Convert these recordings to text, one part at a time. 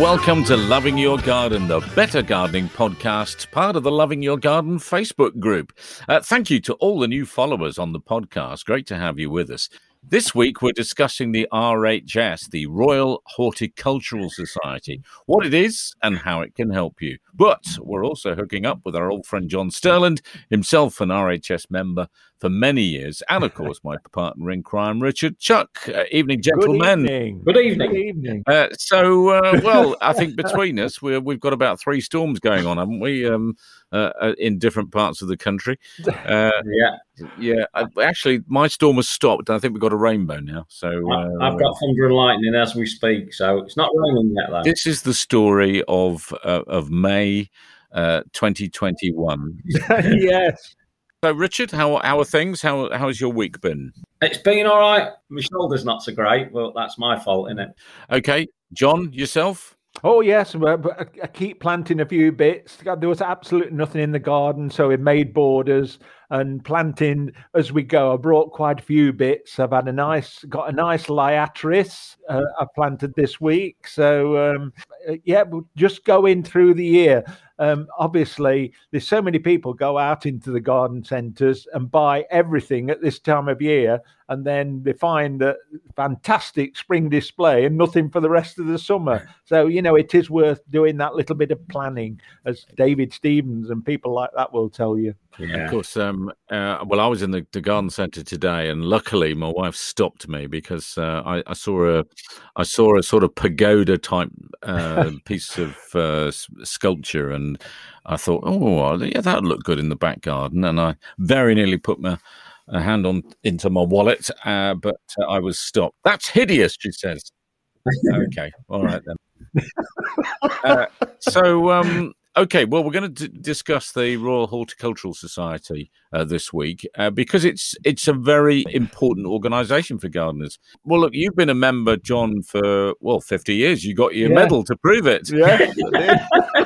Welcome to Loving Your Garden, the Better Gardening podcast, part of the Loving Your Garden Facebook group. Uh, thank you to all the new followers on the podcast. Great to have you with us. This week, we're discussing the RHS, the Royal Horticultural Society, what it is and how it can help you. But we're also hooking up with our old friend John Sterland, himself an RHS member for many years, and of course, my partner in crime, Richard Chuck. Uh, evening, gentlemen. Good evening. Good evening. Good evening. Uh, so, uh, well, I think between us, we have got about three storms going on, haven't we? Um, uh, uh, in different parts of the country. Uh, Yeah, yeah, actually, my storm has stopped. I think we've got a rainbow now. So, uh, I've got thunder and lightning as we speak, so it's not raining yet though. this is the story of uh, of May uh, 2021. yes. So, Richard, how how are things? How how's your week been? It's been all right. My shoulder's not so great, but that's my fault, isn't it? Okay, John, yourself. Oh yes, but I keep planting a few bits. There was absolutely nothing in the garden, so we made borders and planting as we go. I brought quite a few bits. I've had a nice, got a nice liatris uh, I planted this week. So um, uh, yeah, just going through the year. Um, obviously, there's so many people go out into the garden centres and buy everything at this time of year, and then they find a fantastic spring display and nothing for the rest of the summer. So you know, it is worth doing that little bit of planning, as David Stevens and people like that will tell you. Of course. Um, uh, well, I was in the, the garden centre today, and luckily my wife stopped me because uh, I, I saw a I saw a sort of pagoda type uh, piece of uh, sculpture, and I thought, oh, yeah, that would look good in the back garden, and I very nearly put my hand on into my wallet, uh, but uh, I was stopped. That's hideous, she says. okay, all right then. Uh, so, um, okay, well, we're going to d- discuss the Royal Horticultural Society uh, this week uh, because it's it's a very important organisation for gardeners. Well, look, you've been a member, John, for well fifty years. You got your Yeah. medal to prove it, Yeah.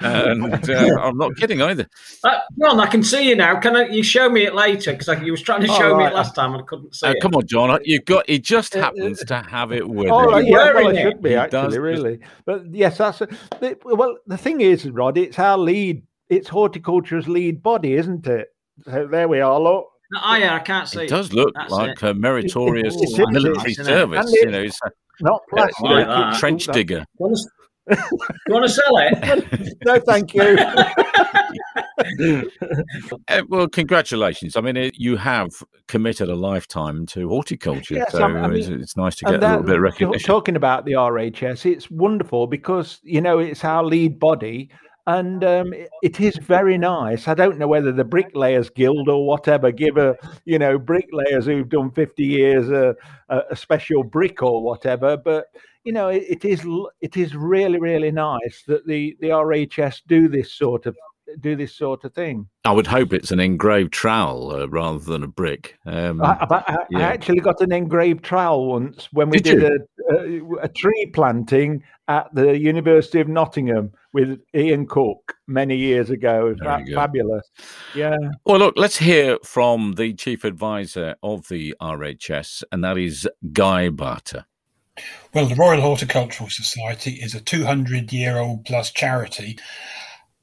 and uh, I'm not kidding either. Uh, John, I can see you now. Can I, you show me it later? Because you was trying to show me right. it last time and I couldn't see Uh, it. come on, John, you got. He just Uh, happens to have it with All him. right, yeah, well, it it. should be He actually, does really. But yes, that's a, the, well. The thing is, Rod, it's our lead. It's horticulture's lead body, isn't it? So there we are. Look, Oh, yeah, I can't see It it. does look That's like a meritorious It- it is, military isn't it? service. You know, it's not plastic. like that. trench digger. You want to, you want to sell it? no, thank you. Uh, well, congratulations. I mean, it, you have committed a lifetime to horticulture, Yes, so I- I it's, it's nice to And get a little bit of recognition. Talking about the RHS, it's wonderful because you know it's our lead body, and um, it, it is very nice. I don't know whether the Bricklayers Guild or whatever give a you know bricklayers who've done fifty years a, a, a special brick or whatever, but you know it, it is it is really really nice that the the RHS do this sort of do this sort of thing. I would hope it's an engraved trowel uh, rather than a brick. Um, I, I, I I actually got an engraved trowel once when we Did did, a, a, a tree planting at the University of Nottingham with Ian Cook many years ago. It was Very fa- good. fabulous. Yeah. well, look, let's hear from the chief advisor of the RHS, and that is Guy Barter. Well, the Royal Horticultural Society is a 200 year old plus charity,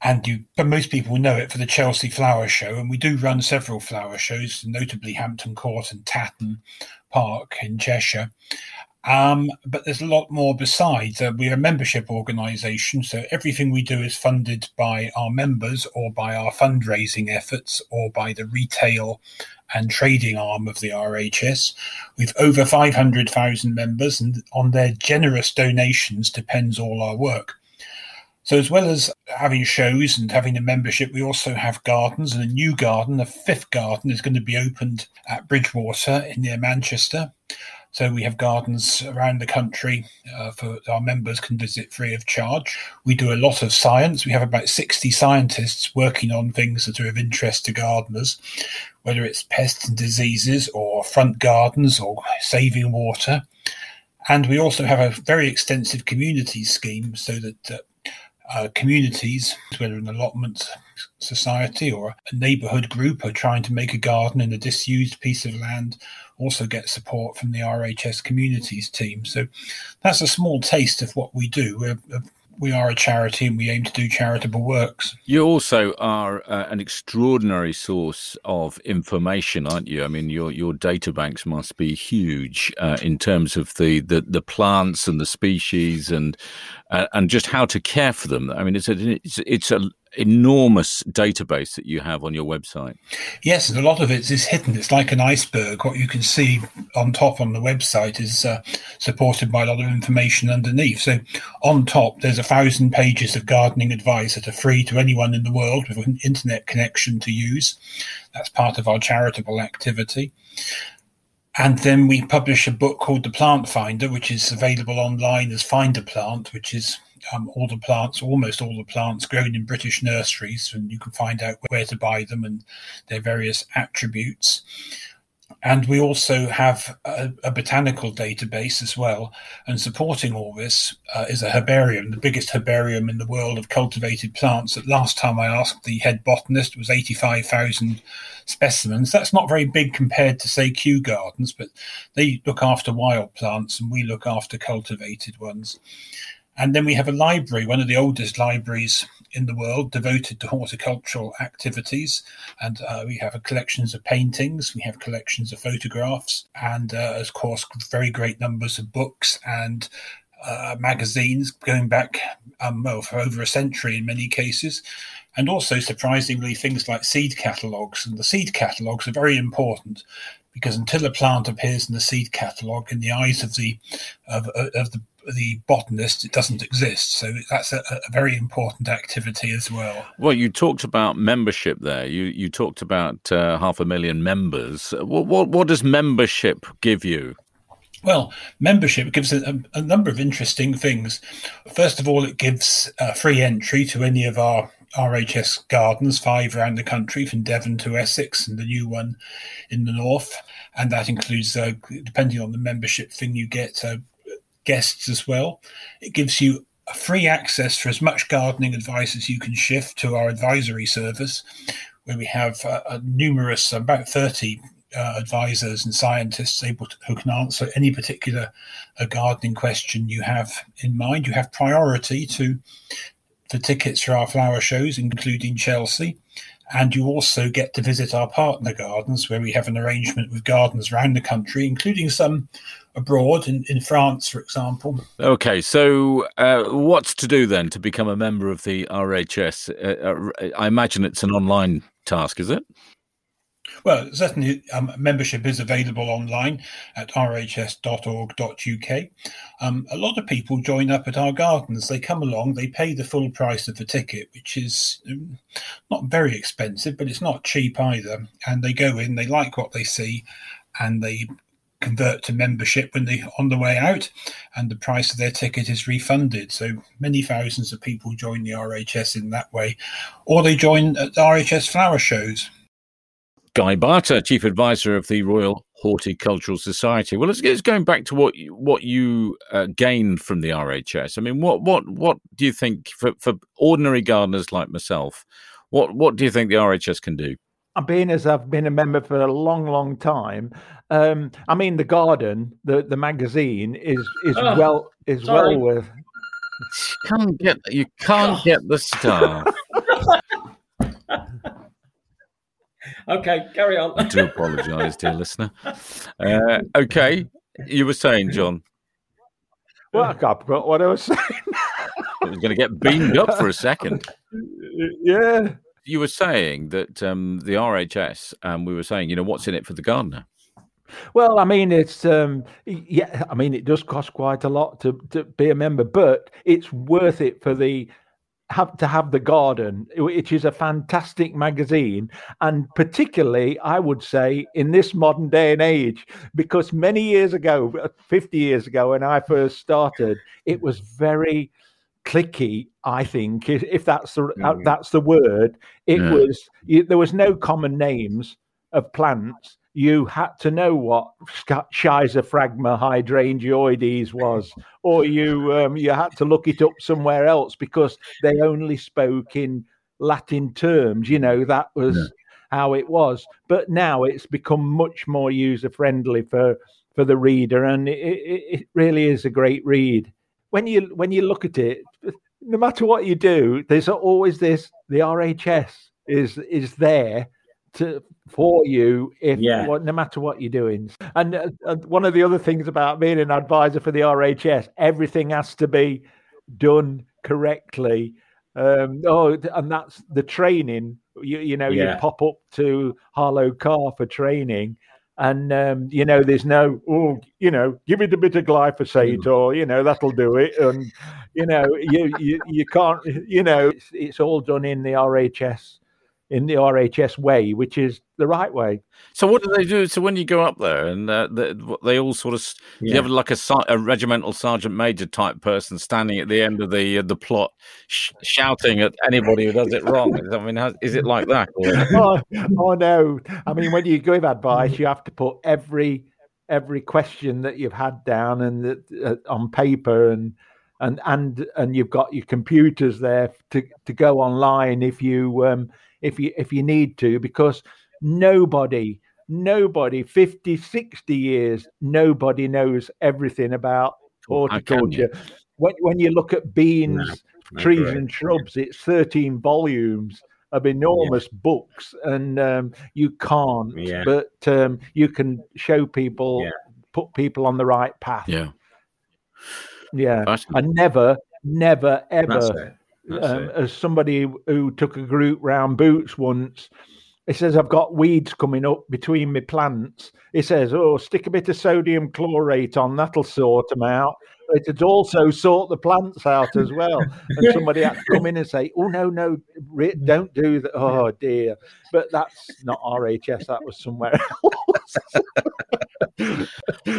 and you, but most people know it for the Chelsea Flower Show. And we do run several flower shows, notably Hampton Court and Tatton Park in Cheshire. Um, but there's a lot more besides. Uh, we're a membership organisation, so everything we do is funded by our members or by our fundraising efforts or by the retail and trading arm of the RHS. We've over 500,000 members, and on their generous donations depends all our work. So, as well as having shows and having a membership, we also have gardens, and a new garden, a fifth garden, is going to be opened at Bridgewater in near Manchester. So we have gardens around the country uh, for our members can visit free of charge. We do a lot of science. We have about 60 scientists working on things that are of interest to gardeners, whether it's pests and diseases or front gardens or saving water. And we also have a very extensive community scheme so that uh, uh, communities, whether an allotment society or a neighbourhood group, are trying to make a garden in a disused piece of land also get support from the RHS communities team. So that's a small taste of what we do. We're we are a charity and we aim to do charitable works. You also are uh, an extraordinary source of information, aren't you? I mean, your your data banks must be huge uh, in terms of the, the, the plants and the species and uh, and just how to care for them. I mean, it's a it's, it's a enormous database that you have on your website. Yes, and a lot of it is hidden. It's like an iceberg. What you can see on top on the website is uh, supported by a lot of information underneath. So on top, there's a thousand pages of gardening advice that are free to anyone in the world with an internet connection to use. That's part of our charitable activity. And then we publish a book called The Plant Finder, which is available online as Find a Plant, which is um, all the plants, almost all the plants grown in British nurseries, and you can find out where to buy them and their various attributes. And we also have a, a botanical database as well. And supporting all this uh, is a herbarium, the biggest herbarium in the world of cultivated plants. At last time I asked the head botanist, was 85,000 specimens. That's not very big compared to, say, Kew Gardens, but they look after wild plants and we look after cultivated ones. And then we have a library, one of the oldest libraries in the world, devoted to horticultural activities. And uh, we have collections of paintings, we have collections of photographs, and uh, of course, very great numbers of books and uh, magazines going back um, well for over a century in many cases. And also, surprisingly, things like seed catalogues. And the seed catalogues are very important because until a plant appears in the seed catalogue, in the eyes of the of, of the the botanist, it doesn't exist. So that's a, a, very important activity as well. Well, you talked about membership there. You you talked about uh, half a million members. What, what, what does membership give you? Well, membership gives a, a, number of interesting things. First of all, it gives uh, free entry to any of our RHS gardens, five around the country, from Devon to Essex, and the new one in the north. And that includes, uh, depending on the membership thing, you get uh, guests as well. It gives you free access for as much gardening advice as you can shift to our advisory service, where we have uh, a numerous, about 30 uh, advisors and scientists able to, who can answer any particular uh, gardening question you have in mind. You have priority to the tickets for our flower shows, including Chelsea. And you also get to visit our partner gardens, where we have an arrangement with gardens around the country, including some abroad in, in France, for example. Okay, so uh, what's to do then to become a member of the RHS? Uh, uh, I imagine it's an online task, is it? Well, certainly um, membership is available online at rhs.org.uk. Um, a lot of people join up at our gardens. They come along, they pay the full price of the ticket, which is um, not very expensive, but it's not cheap either. And they go in, they like what they see, and they convert to membership when they on the way out, and the price of their ticket is refunded. So many thousands of people join the RHS in that way, or they join at the RHS flower shows. Guy Barter, Chief Advisor of the Royal Horticultural Society. Well, let's, get going back to what what you uh, gained from the RHS. I mean, what what what do you think for, for ordinary gardeners like myself? What what do you think the RHS can do? being as I've been a member for a long, long time, um, I mean the garden, the the magazine is is oh, well is sorry. well worth. You can't get you can't oh. get the star. Okay, carry on. I do apologise, dear listener. Uh, okay, you were saying, John. Well, I forgot what I was saying. I was going to get beamed up for a second. Yeah you were saying that um, the RHS, um, we were saying, you know, what's in it for the gardener? Well, I mean, it's um, yeah, I mean, it does cost quite a lot to to be a member, but it's worth it for the have to have the garden, which is a fantastic magazine, and particularly, I would say, in this modern day and age, because many years ago, fifty years ago, when I first started, it was very clicky i think if that's the mm. that's the word it yeah. was there was no common names of plants you had to know what schizophragma hydrangeoides was or you um, you had to look it up somewhere else because they only spoke in latin terms you know that was yeah. how it was. But now it's become much more user friendly for for the reader, and it, it, it really is a great read. When you when you look at it, no matter what you do, there's always this. The RHS is is there to for you if Yeah. what, no matter what you're doing. And uh, one of the other things about being an advisor for the RHS, everything has to be done correctly. Um, oh, and that's the training. You, you know, you pop up to Harlow Carr for training, and um, you know, there's no, oh, you know, give it a bit of glyphosate, or you know, that'll do it, and you know, you you, you can't, you know, it's, it's all done in the RHS in the RHS way, which is the right way. So what do they do? So when you go up there, and uh, they, they all sort of s- you have like a, a regimental sergeant major type person standing at the end of the uh, the plot, sh- shouting at anybody who does it wrong. I mean, how, is it like that? Oh, oh no! I mean, when you give advice, you have to put every every question that you've had down and uh, on paper, and and and and you've got your computers there to to go online if you um, if you if you need to, because nobody nobody 50 60 years nobody knows everything about How can you? horticulture when, when you look at beans No, trees correct. and shrubs. It's 13 volumes of enormous books, and um, you can't, Yeah. but um, you can show people, Yeah. put people on the right path. yeah, Yeah. And never, never, ever, um, as somebody who took a group round boots once, he says, I've got weeds coming up between my plants. He says, Oh, stick a bit of sodium chlorate on, that'll sort them out. It'd also sort the plants out as well. And somebody had to come in and say, Oh, no, no, don't do that. Oh, dear. But that's not RHS, that was somewhere else.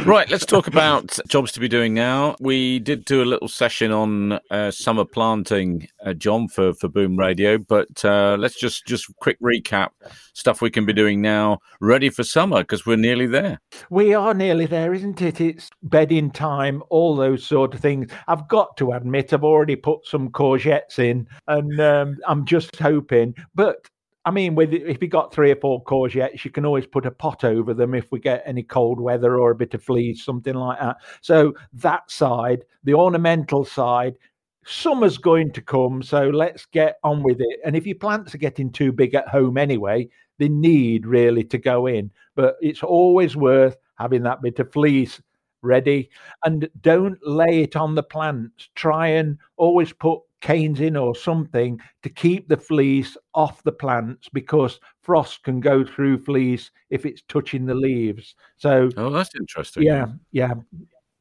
Right, let's talk about jobs to be doing now. We did do a little session on uh, summer planting, uh, John, for, for Boom Radio, but uh, let's just just quick recap stuff we can be doing now, ready for summer because we're nearly there. We are nearly there, isn't it? It's bedding time, all those sort of things. I've got to admit, I've already put some courgettes in, and um, I'm just hoping. But I mean, with if you got three or four courgettes, you can always put a pot over them if we get any cold weather or a bit of fleece, something like that. So that side, the ornamental side. Summer's going to come, so let's get on with it. And if your plants are getting too big at home anyway, they need really to go in. But it's always worth having that bit of fleece ready and don't lay it on the plants. Try and always put canes in or something to keep the fleece off the plants because frost can go through fleece if it's touching the leaves. So, Oh, that's interesting. yeah, yeah.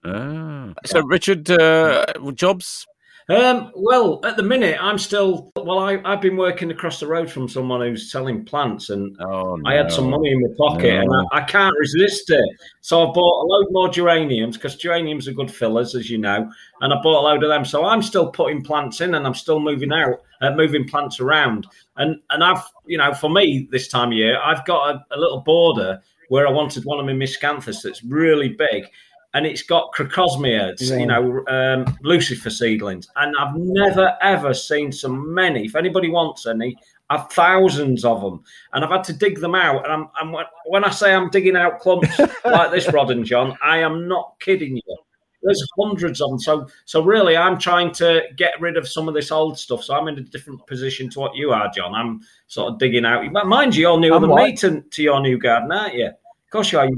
Ah. So, Richard, uh, jobs? Um, well, at the minute, I'm still. Well, I, I've been working across the road from someone who's selling plants, and Oh, I had some money in my pocket, and I, I can't resist it. So I bought a load more geraniums because geraniums are good fillers, as you know, and I bought a load of them. So I'm still putting plants in, and I'm still moving out, uh, moving plants around, and and I've, you know, for me this time of year, I've got a, a little border where I wanted one of my miscanthus that's really big. And it's got crocosmia, Yeah. you know, um, Lucifer seedlings. And I've never, ever seen so many. If anybody wants any, I've thousands of them, and I've had to dig them out. And I'm, I'm when I say I'm digging out clumps like this, Rod and John, I am not kidding you. There's hundreds of them. So, so really, I'm trying to get rid of some of this old stuff. So I'm in a different position to what you are, John. I'm sort of digging out. Mind you, you're newer I'm than me to, to your new garden, aren't you? Of course you are.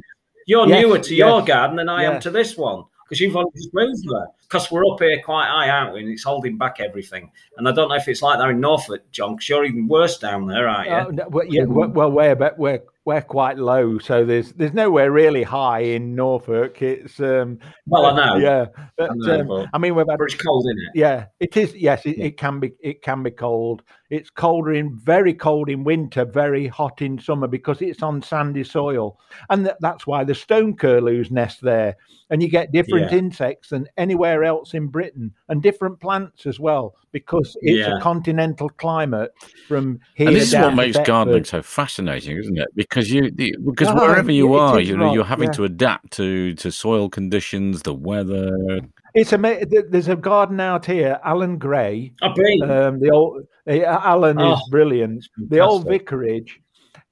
You're Yes, newer to your garden than I am to this one because you've only just moved there. Because we're up here quite high, aren't we? And it's holding back everything. And I don't know if it's like that in Norfolk, John, because you're even worse down there, aren't you? Oh, no, well, yeah, well, we're but we're we're quite low, so there's there's nowhere really high in Norfolk. It's um, Well, I know. yeah, but, I know, um, I mean we've had it's cold, isn't it? Yeah, it is. Yes, it, it can be. It can be cold. It's colder in very cold in winter, very hot in summer because it's on sandy soil, and that, that's why the stone curlews nest there. And you get different Yeah. insects than anywhere else in Britain, and different plants as well because it's Yeah. a continental climate from here. And this is what makes gardening so fascinating, isn't it? Because you, the, because wherever you it are, you know, right, you're having yeah. to adapt to to soil conditions, the weather. It's a. There's a garden out here, Alan Gray, I've. Um, the old uh, Alan is Oh, brilliant. The old vicarage.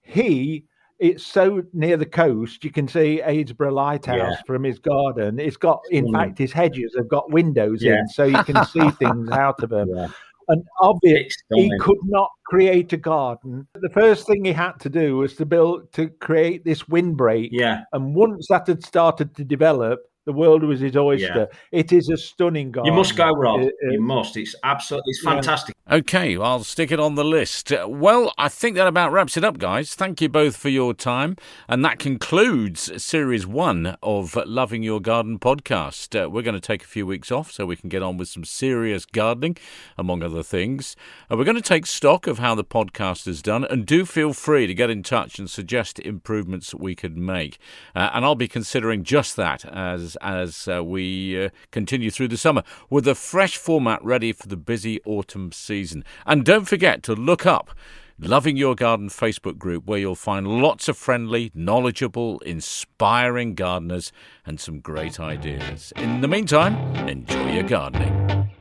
he it's so near the coast you can see Happisburgh Lighthouse Yeah. from his garden. It's got, in Mm. fact, his hedges have got windows Yeah. in, so you can see things out of them. Yeah. And obviously, he could not create a garden. The first thing he had to do was to build to create this windbreak. Yeah. And once that had started to develop, the world was his oyster. It is a stunning garden. You must go, Rob. Uh, uh, you must. It's absolutely it's Yeah. fantastic. Okay, I'll stick it on the list. Uh, Well, I think that about wraps it up, guys. Thank you both for your time. And that concludes series one of Loving Your Garden podcast. Uh, we're going to take a few weeks off so we can get on with some serious gardening, among other things. Uh, we're going to take stock of how the podcast is done. And do feel free to get in touch and suggest improvements we could make. Uh, and I'll be considering just that as, as uh, we uh, continue through the summer with a fresh format ready for the busy autumn season. And don't forget to look up Loving Your Garden Facebook group, where you'll find lots of friendly, knowledgeable, inspiring gardeners and some great ideas. In the meantime, enjoy your gardening.